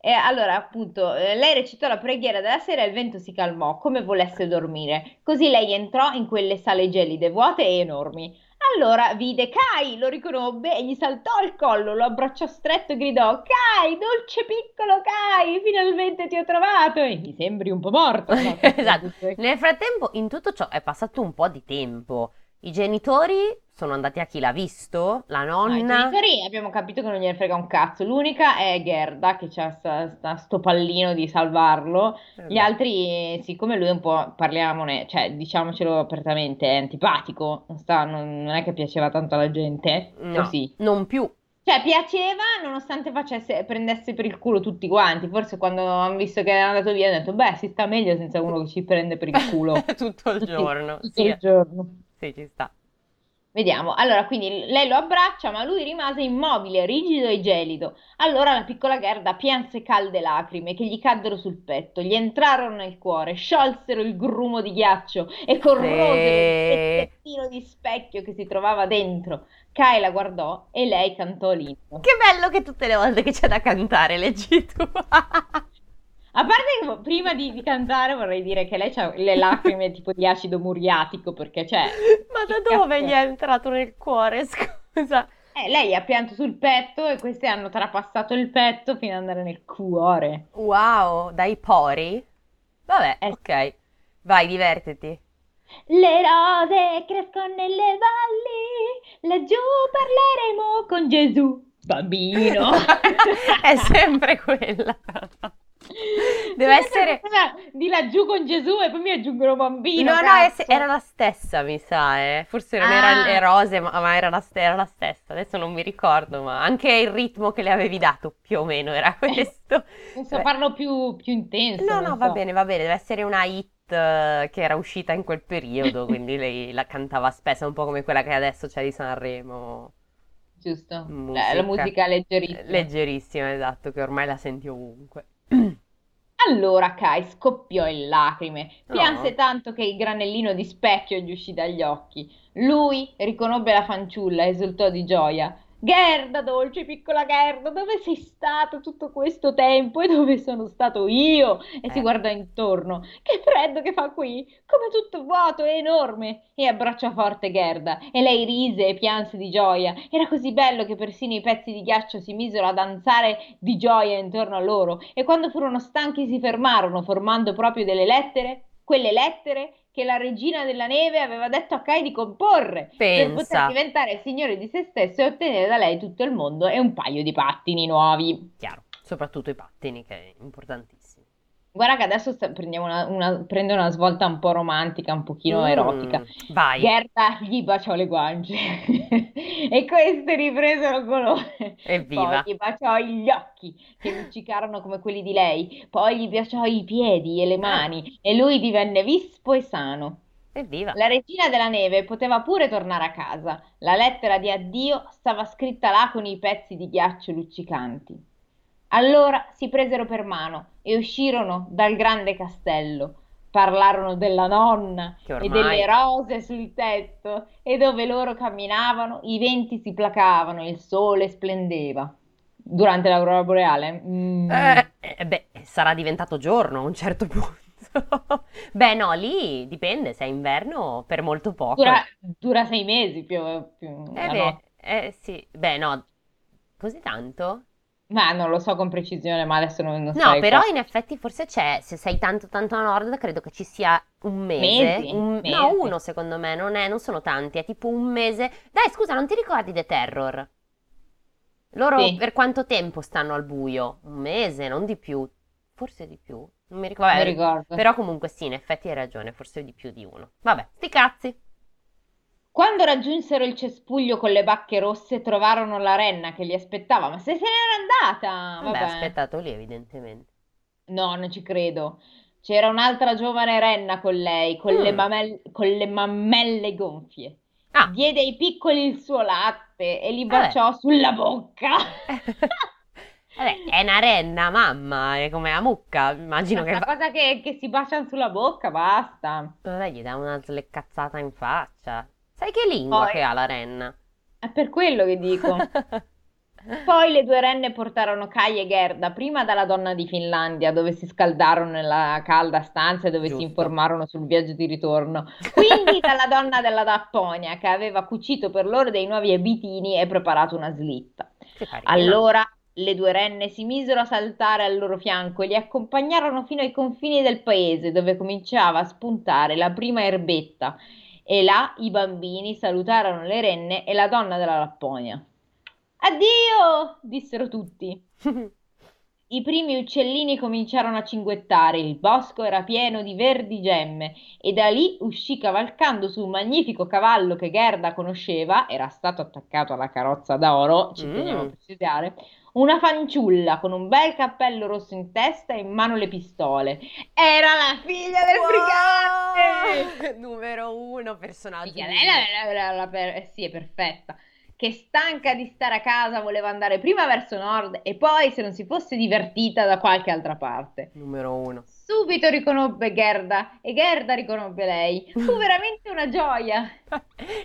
[SPEAKER 1] E allora, appunto, eh, lei recitò la preghiera della sera e il vento si calmò, come volesse dormire. Così lei entrò in quelle sale gelide, vuote e enormi. Allora vide Kai, lo riconobbe e gli saltò al collo, lo abbracciò stretto e gridò: Kai, dolce piccolo Kai, finalmente ti ho trovato! E mi sembri un po' morto.
[SPEAKER 2] Esatto. Nel frattempo, in tutto ciò è passato un po' di tempo. I genitori sono andati a chi l'ha visto, la nonna. No,
[SPEAKER 1] I genitori abbiamo capito che non gliene frega un cazzo. L'unica è Gerda che c'ha sta, sta, sto pallino di salvarlo. Eh Gli altri, siccome lui è un po', parliamone, cioè diciamocelo apertamente, è antipatico. Non, sta, non, non è che piaceva tanto alla gente.
[SPEAKER 2] No, sì. non più.
[SPEAKER 1] Cioè, piaceva nonostante facesse, prendesse per il culo tutti quanti. Forse quando hanno visto che era andato via hanno detto, beh, si sta meglio senza uno che ci prende per il culo.
[SPEAKER 2] tutto il giorno.
[SPEAKER 1] Tutto sì. il giorno.
[SPEAKER 2] Sì, ci sta.
[SPEAKER 1] Vediamo, allora quindi lei lo abbraccia, ma lui rimase immobile, rigido e gelido. Allora la piccola Gerda pianse calde lacrime che gli caddero sul petto, gli entrarono nel cuore, sciolsero il grumo di ghiaccio e corrosero il pezzettino di specchio che si trovava dentro. Kai la guardò e lei cantò l'inno.
[SPEAKER 2] Che bello che tutte le volte che c'è da cantare leggi tu.
[SPEAKER 1] A parte che prima di, di, cantare vorrei dire che lei ha le lacrime tipo di acido muriatico perché c'è...
[SPEAKER 2] Ma da dove gli è entrato nel cuore, scusa?
[SPEAKER 1] Eh, lei ha pianto sul petto e queste hanno trapassato il petto fino ad andare nel cuore.
[SPEAKER 2] Wow, dai pori? Vabbè, eh. ok. Vai, divertiti.
[SPEAKER 1] Le rose crescono nelle valli, laggiù parleremo con Gesù. Bambino.
[SPEAKER 2] è sempre quella. Deve essere
[SPEAKER 1] di laggiù con Gesù e poi mi aggiungono bambino.
[SPEAKER 2] No,
[SPEAKER 1] cazzo.
[SPEAKER 2] no, era la stessa, mi sa, eh. Forse non ah. era le rose, ma, ma era, la, era, la, stessa. Adesso non mi ricordo, ma anche il ritmo che le avevi dato più o meno era questo.
[SPEAKER 1] non so farlo più, più intenso.
[SPEAKER 2] No, no,
[SPEAKER 1] so.
[SPEAKER 2] va bene, va bene. Deve essere una hit eh, che era uscita in quel periodo, quindi lei la cantava spesso, un po' come quella che adesso c'è di Sanremo.
[SPEAKER 1] Giusto, musica. la musica leggerissima.
[SPEAKER 2] Leggerissima, esatto, che ormai la senti ovunque.
[SPEAKER 1] Allora Kai scoppiò in lacrime, pianse oh. tanto che il granellino di specchio gli uscì dagli occhi. Lui riconobbe la fanciulla e esultò di gioia. Gerda, dolce piccola Gerda, dove sei stato tutto questo tempo e dove sono stato io? E eh. si guardò intorno. Che freddo che fa qui! Come tutto vuoto e enorme! E abbracciò forte Gerda e lei rise e pianse di gioia. Era così bello che persino i pezzi di ghiaccio si misero a danzare di gioia intorno a loro e quando furono stanchi si fermarono formando proprio delle lettere quelle lettere che la regina della neve aveva detto a Kai di comporre
[SPEAKER 2] Pensa.
[SPEAKER 1] per poter diventare signore di se stesso e ottenere da lei tutto il mondo e un paio di pattini nuovi.
[SPEAKER 2] Chiaro, soprattutto i pattini, che è importantissimo.
[SPEAKER 1] Guarda che adesso sta, una, una, prende una svolta un po' romantica, un pochino mm, erotica.
[SPEAKER 2] Vai.
[SPEAKER 1] Gerda gli baciò le guance e queste ripresero colore.
[SPEAKER 2] Evviva.
[SPEAKER 1] Poi gli baciò gli occhi che luccicarono come quelli di lei. Poi gli baciò i piedi e le mani e lui divenne vispo e sano.
[SPEAKER 2] Evviva.
[SPEAKER 1] La regina della neve poteva pure tornare a casa. La lettera di addio stava scritta là con i pezzi di ghiaccio luccicanti. Allora si presero per mano e uscirono dal grande castello. Parlarono della nonna
[SPEAKER 2] ormai...
[SPEAKER 1] e delle rose sul tetto e dove loro camminavano i venti si placavano e il sole splendeva. Durante l'aurora boreale?
[SPEAKER 2] Mm. Eh, eh, beh, sarà diventato giorno a un certo punto. beh, no, lì dipende, se è inverno per molto poco.
[SPEAKER 1] Dura, dura sei mesi più. più
[SPEAKER 2] eh, beh, eh, sì, beh, no, così tanto?
[SPEAKER 1] Ma non lo so con precisione, ma adesso non, non
[SPEAKER 2] No, però qua. in effetti forse c'è, se sei tanto tanto a nord, credo che ci sia un mese.
[SPEAKER 1] Mesi,
[SPEAKER 2] un,
[SPEAKER 1] mesi.
[SPEAKER 2] No, uno secondo me, non, è, non sono tanti, è tipo un mese. Dai, scusa, non ti ricordi The Terror? Loro sì. per quanto tempo stanno al buio? Un mese, non di più. Forse di più. Non mi ricordo.
[SPEAKER 1] Vabbè, mi ricordo.
[SPEAKER 2] Però comunque sì, in effetti hai ragione, forse di più di uno. Vabbè, sti cazzi.
[SPEAKER 1] Quando raggiunsero il cespuglio con le bacche rosse, trovarono la renna che li aspettava. Ma se se n'era andata!
[SPEAKER 2] Vabbè, ha aspettato lì, evidentemente.
[SPEAKER 1] No, non ci credo. C'era un'altra giovane renna con lei, con, mm. le, mamel- con le mammelle gonfie. ah. diede ai piccoli il suo latte e li baciò Vabbè. sulla bocca.
[SPEAKER 2] Vabbè, è una renna, mamma, è come la mucca, immagino
[SPEAKER 1] che... Una cosa che, che si baciano sulla bocca, basta.
[SPEAKER 2] Vabbè, gli dà una sleccazzata in faccia. Sai che lingua Poi... che ha la renna?
[SPEAKER 1] È per quello che dico. Poi le due renne portarono Kai e Gerda prima dalla donna di Finlandia, dove si scaldarono nella calda stanza e dove Giusto. si informarono sul viaggio di ritorno. Quindi dalla donna della Lapponia, che aveva cucito per loro dei nuovi abitini e preparato una slitta. Allora le due renne si misero a saltare al loro fianco e li accompagnarono fino ai confini del paese, dove cominciava a spuntare la prima erbetta, e là i bambini salutarono le renne e la donna della Lapponia. Addio! dissero tutti. I primi uccellini cominciarono a cinguettare, il bosco era pieno di verdi gemme e da lì uscì cavalcando su un magnifico cavallo che Gerda conosceva, era stato attaccato alla carrozza d'oro, ci mm. teniamo a precisare, una fanciulla con un bel cappello rosso in testa e in mano le pistole. Era la figlia del wow!
[SPEAKER 2] brigante! Numero uno, personaggio.
[SPEAKER 1] La, la, eh, sì, è perfetta. Che stanca di stare a casa voleva andare prima verso nord e poi, se non si fosse divertita, da qualche altra parte.
[SPEAKER 2] Numero uno.
[SPEAKER 1] Subito riconobbe Gerda e Gerda riconobbe lei. Fu veramente una gioia.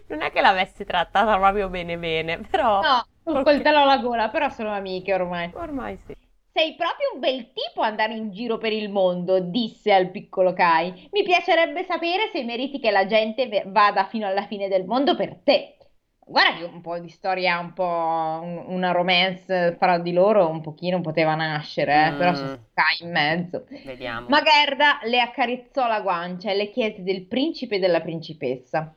[SPEAKER 2] non è che l'avessi trattata proprio bene bene, però...
[SPEAKER 1] No, un okay. coltello alla gola, però sono amiche ormai.
[SPEAKER 2] Ormai sì.
[SPEAKER 1] Sei proprio un bel tipo andare in giro per il mondo, disse al piccolo Kai. Mi piacerebbe sapere se meriti che la gente vada fino alla fine del mondo per te. Guarda che un po' di storia, un po' una romance fra di loro un pochino poteva nascere, eh? mm. però c'è Sky in mezzo.
[SPEAKER 2] Vediamo.
[SPEAKER 1] Ma Gerda le accarezzò la guancia e le chiese del principe e della principessa.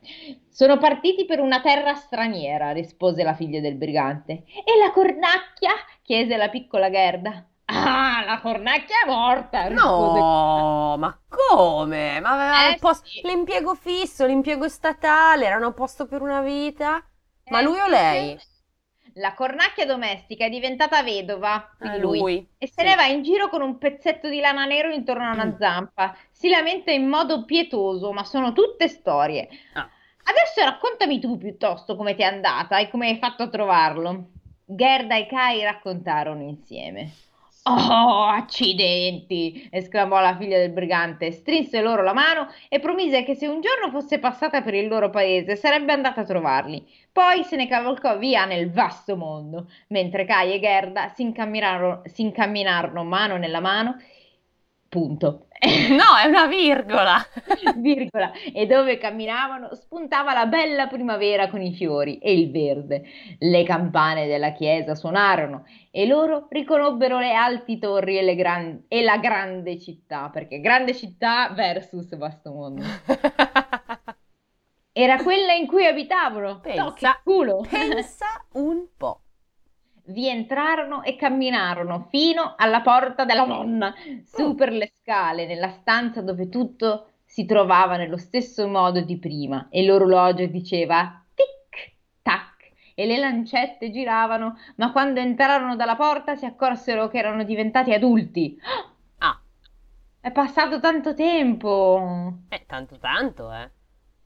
[SPEAKER 1] Sono partiti per una terra straniera, rispose la figlia del brigante. E la cornacchia? chiese la piccola Gerda. Ah, la cornacchia è morta!
[SPEAKER 2] No, ma come? Ma aveva eh, posto, sì. l'impiego fisso, l'impiego statale, erano a posto per una vita? Ma lui o lei?
[SPEAKER 1] La cornacchia domestica è diventata vedova, quindi ah, lui, lui, e se sì. ne va in giro con un pezzetto di lana nero intorno a una mm. zampa. Si lamenta in modo pietoso, ma sono tutte storie. Ah. Adesso raccontami tu piuttosto come ti è andata e come hai fatto a trovarlo. Gerda e Kai raccontarono insieme. Oh, accidenti! esclamò la figlia del brigante, strinse loro la mano e promise che se un giorno fosse passata per il loro paese sarebbe andata a trovarli. Poi se ne cavalcò via nel vasto mondo, mentre Kai e Gerda si incamminarono, si incamminarono mano nella mano. Punto.
[SPEAKER 2] No, è una virgola.
[SPEAKER 1] virgola. E dove camminavano spuntava la bella primavera con i fiori e il verde. Le campane della chiesa suonarono e loro riconobbero le alti torri e, gran- e la grande città, perché grande città versus vasto mondo. Era quella in cui abitavano.
[SPEAKER 2] Pensa,
[SPEAKER 1] culo.
[SPEAKER 2] pensa un po'
[SPEAKER 1] vi entrarono e camminarono fino alla porta della nonna, su per le scale, nella stanza dove tutto si trovava nello stesso modo di prima e l'orologio diceva tic tac e le lancette giravano, ma quando entrarono dalla porta si accorsero che erano diventati adulti.
[SPEAKER 2] Ah,
[SPEAKER 1] è passato tanto tempo.
[SPEAKER 2] Eh, tanto tanto, eh.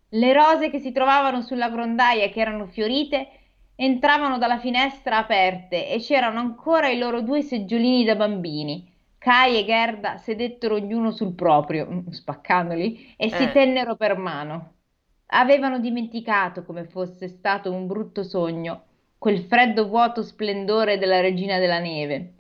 [SPEAKER 1] Le rose che si trovavano sulla grondaia che erano fiorite entravano dalla finestra aperte e c'erano ancora i loro due seggiolini da bambini. Kai e Gerda sedettero ognuno sul proprio, mm, spaccandoli, e eh. si tennero per mano. Avevano dimenticato come fosse stato un brutto sogno, quel freddo vuoto splendore della regina della neve.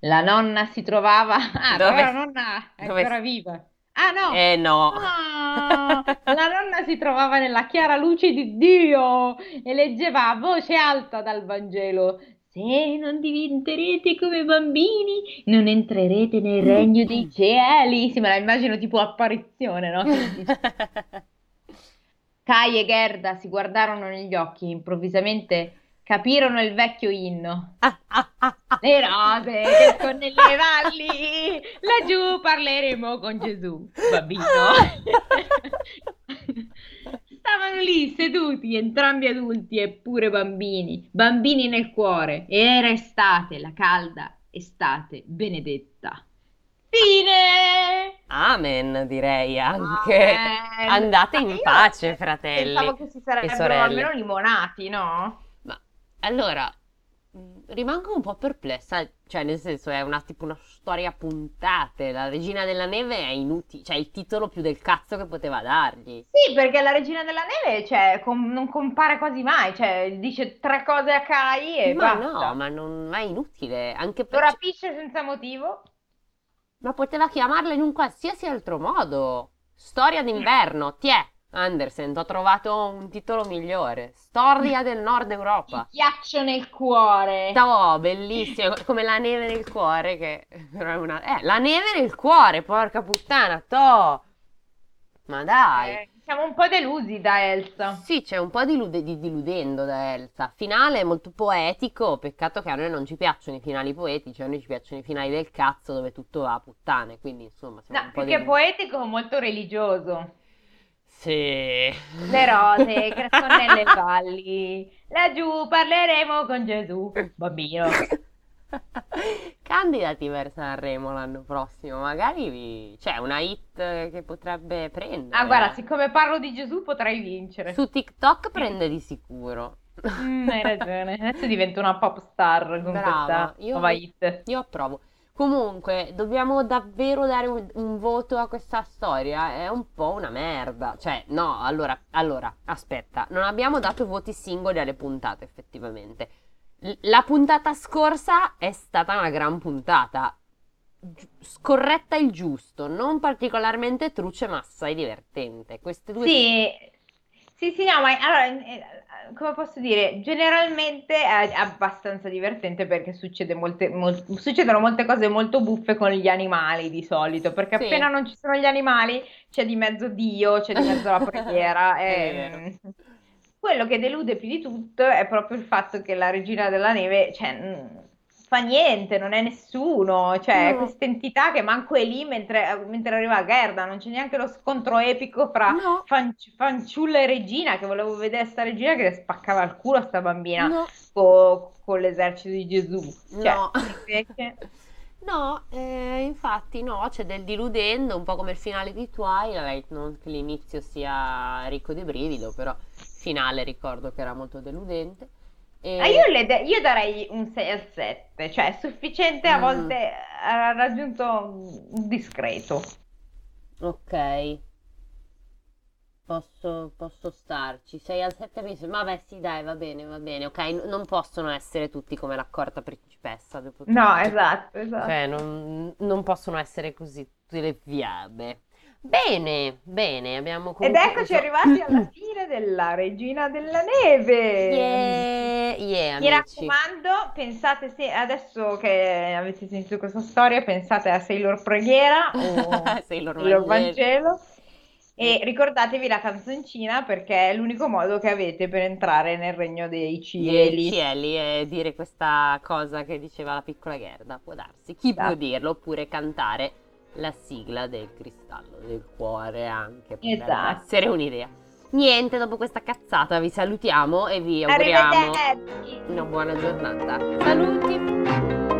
[SPEAKER 1] La nonna si trovava... Ah, Dove? la nonna è Dove? ancora viva. Ah no!
[SPEAKER 2] Eh no!
[SPEAKER 1] Ah, la nonna si trovava nella chiara luce di Dio e leggeva a voce alta dal Vangelo. Se non diventerete come bambini, non entrerete nel regno dei cieli. Sì, me la immagino tipo apparizione, no? Kai e Gerda si guardarono negli occhi improvvisamente capirono il vecchio inno. Ah, ah, ah, Le rose che sono nelle valli, laggiù parleremo con Gesù, bambino. Stavano lì seduti, entrambi adulti e pure bambini, bambini nel cuore, e era estate, la calda estate benedetta. Fine!
[SPEAKER 2] Amen, direi anche.
[SPEAKER 1] Amen.
[SPEAKER 2] Andate in pace, fratelli.
[SPEAKER 1] Pensavo che si sarebbero
[SPEAKER 2] sorelle.
[SPEAKER 1] almeno limonati, no?
[SPEAKER 2] Ma allora mh, rimango un po' perplessa, cioè nel senso è una tipo una storia a puntate, la regina della neve è inutile, cioè il titolo più del cazzo che poteva dargli.
[SPEAKER 1] Sì, perché la regina della neve, cioè, com- non compare quasi mai, cioè, dice tre cose a Kai e
[SPEAKER 2] ma
[SPEAKER 1] basta.
[SPEAKER 2] no, ma non è inutile, anche
[SPEAKER 1] Lo
[SPEAKER 2] per...
[SPEAKER 1] rapisce senza motivo.
[SPEAKER 2] Ma poteva chiamarla in un qualsiasi altro modo. Storia d'inverno, tiè. Andersen, ho trovato un titolo migliore. Storia del Nord
[SPEAKER 1] Il
[SPEAKER 2] Europa.
[SPEAKER 1] ghiaccio nel cuore.
[SPEAKER 2] Oh, bellissimo, come la neve nel cuore che però è una eh, la neve nel cuore, porca puttana, to. Ma dai.
[SPEAKER 1] Eh, siamo un po' delusi da Elsa.
[SPEAKER 2] Sì, c'è un po' di, lude- di diludendo da Elsa. Finale molto poetico, peccato che a noi non ci piacciono i finali poetici, a noi ci piacciono i finali del cazzo dove tutto va a puttane, quindi insomma siamo
[SPEAKER 1] No,
[SPEAKER 2] un po'
[SPEAKER 1] più che poetico, molto religioso.
[SPEAKER 2] Sì.
[SPEAKER 1] Le rose crescono nelle valli. Laggiù parleremo con Gesù. Bambino.
[SPEAKER 2] Candidati per Sanremo l'anno prossimo, magari vi- c'è una hit che potrebbe prendere.
[SPEAKER 1] Ah, guarda, siccome parlo di Gesù potrei vincere.
[SPEAKER 2] Su TikTok prende di sicuro.
[SPEAKER 1] Mm, hai ragione. Adesso divento una pop star con
[SPEAKER 2] Brava,
[SPEAKER 1] questa
[SPEAKER 2] io-
[SPEAKER 1] nuova hit.
[SPEAKER 2] Io approvo. Comunque, dobbiamo davvero dare un, un voto a questa storia? È un po' una merda. Cioè, no, allora, allora, aspetta, non abbiamo dato voti singoli alle puntate, effettivamente. L- la puntata scorsa è stata una gran puntata. Gi- Scorretta il giusto, non particolarmente truce, ma assai divertente. Queste due
[SPEAKER 1] Sì, sì, sì, no, ma allora, eh, come posso dire, generalmente è abbastanza divertente perché succede molte, mol- succedono molte cose molto buffe con gli animali di solito, perché
[SPEAKER 2] Sì.
[SPEAKER 1] appena non ci sono gli animali c'è di mezzo Dio, c'è di mezzo la preghiera. E, mm, quello che delude più di tutto è proprio il fatto che la regina della neve, cioè, mm, fa niente, non è nessuno, cioè,
[SPEAKER 2] No.
[SPEAKER 1] questa entità che manco è lì mentre, mentre arriva Gerda, non c'è neanche lo scontro epico fra
[SPEAKER 2] No.
[SPEAKER 1] Fanci- fanciulla e regina, che volevo vedere sta regina che le spaccava il culo a sta bambina
[SPEAKER 2] No.
[SPEAKER 1] co- con l'esercito di Gesù. Cioè,
[SPEAKER 2] No.
[SPEAKER 1] invece-
[SPEAKER 2] No, eh, infatti no, c'è del diludendo, un po' come il finale di Twilight, non che l'inizio sia ricco di brivido, però il finale ricordo che era molto deludente. E-
[SPEAKER 1] Ah, io, le de- io darei un 6 al 7, cioè è sufficiente a
[SPEAKER 2] Mm.
[SPEAKER 1] volte ha raggiunto un discreto.
[SPEAKER 2] Ok, posso, posso starci, 6 al 7 mi sembra, vabbè sì dai, va bene, va bene, ok, n- non possono essere tutti come l'accorta principessa, dopo tutto.
[SPEAKER 1] No, esatto, esatto.
[SPEAKER 2] Cioè, non, non possono essere così tutte le fiabe. Bene, bene, abbiamo
[SPEAKER 1] Ed
[SPEAKER 2] concluso.
[SPEAKER 1] eccoci arrivati alla fine della Regina della Neve.
[SPEAKER 2] Yeah, yeah,
[SPEAKER 1] Mi
[SPEAKER 2] amici.
[SPEAKER 1] raccomando, pensate se adesso che avete sentito questa storia, pensate a Sailor Preghiera o
[SPEAKER 2] Sailor
[SPEAKER 1] Sailor
[SPEAKER 2] Vangelo.
[SPEAKER 1] E ricordatevi la canzoncina perché è l'unico modo che avete per entrare nel regno dei cieli.
[SPEAKER 2] Cieli e dire questa cosa che diceva la piccola Gerda, può darsi. Chi può
[SPEAKER 1] Esatto.
[SPEAKER 2] dirlo? Oppure cantare la sigla del cristallo del cuore anche, potrebbe
[SPEAKER 1] Esatto.
[SPEAKER 2] essere un'idea. Niente, dopo questa cazzata vi salutiamo e vi auguriamo una buona giornata. Saluti!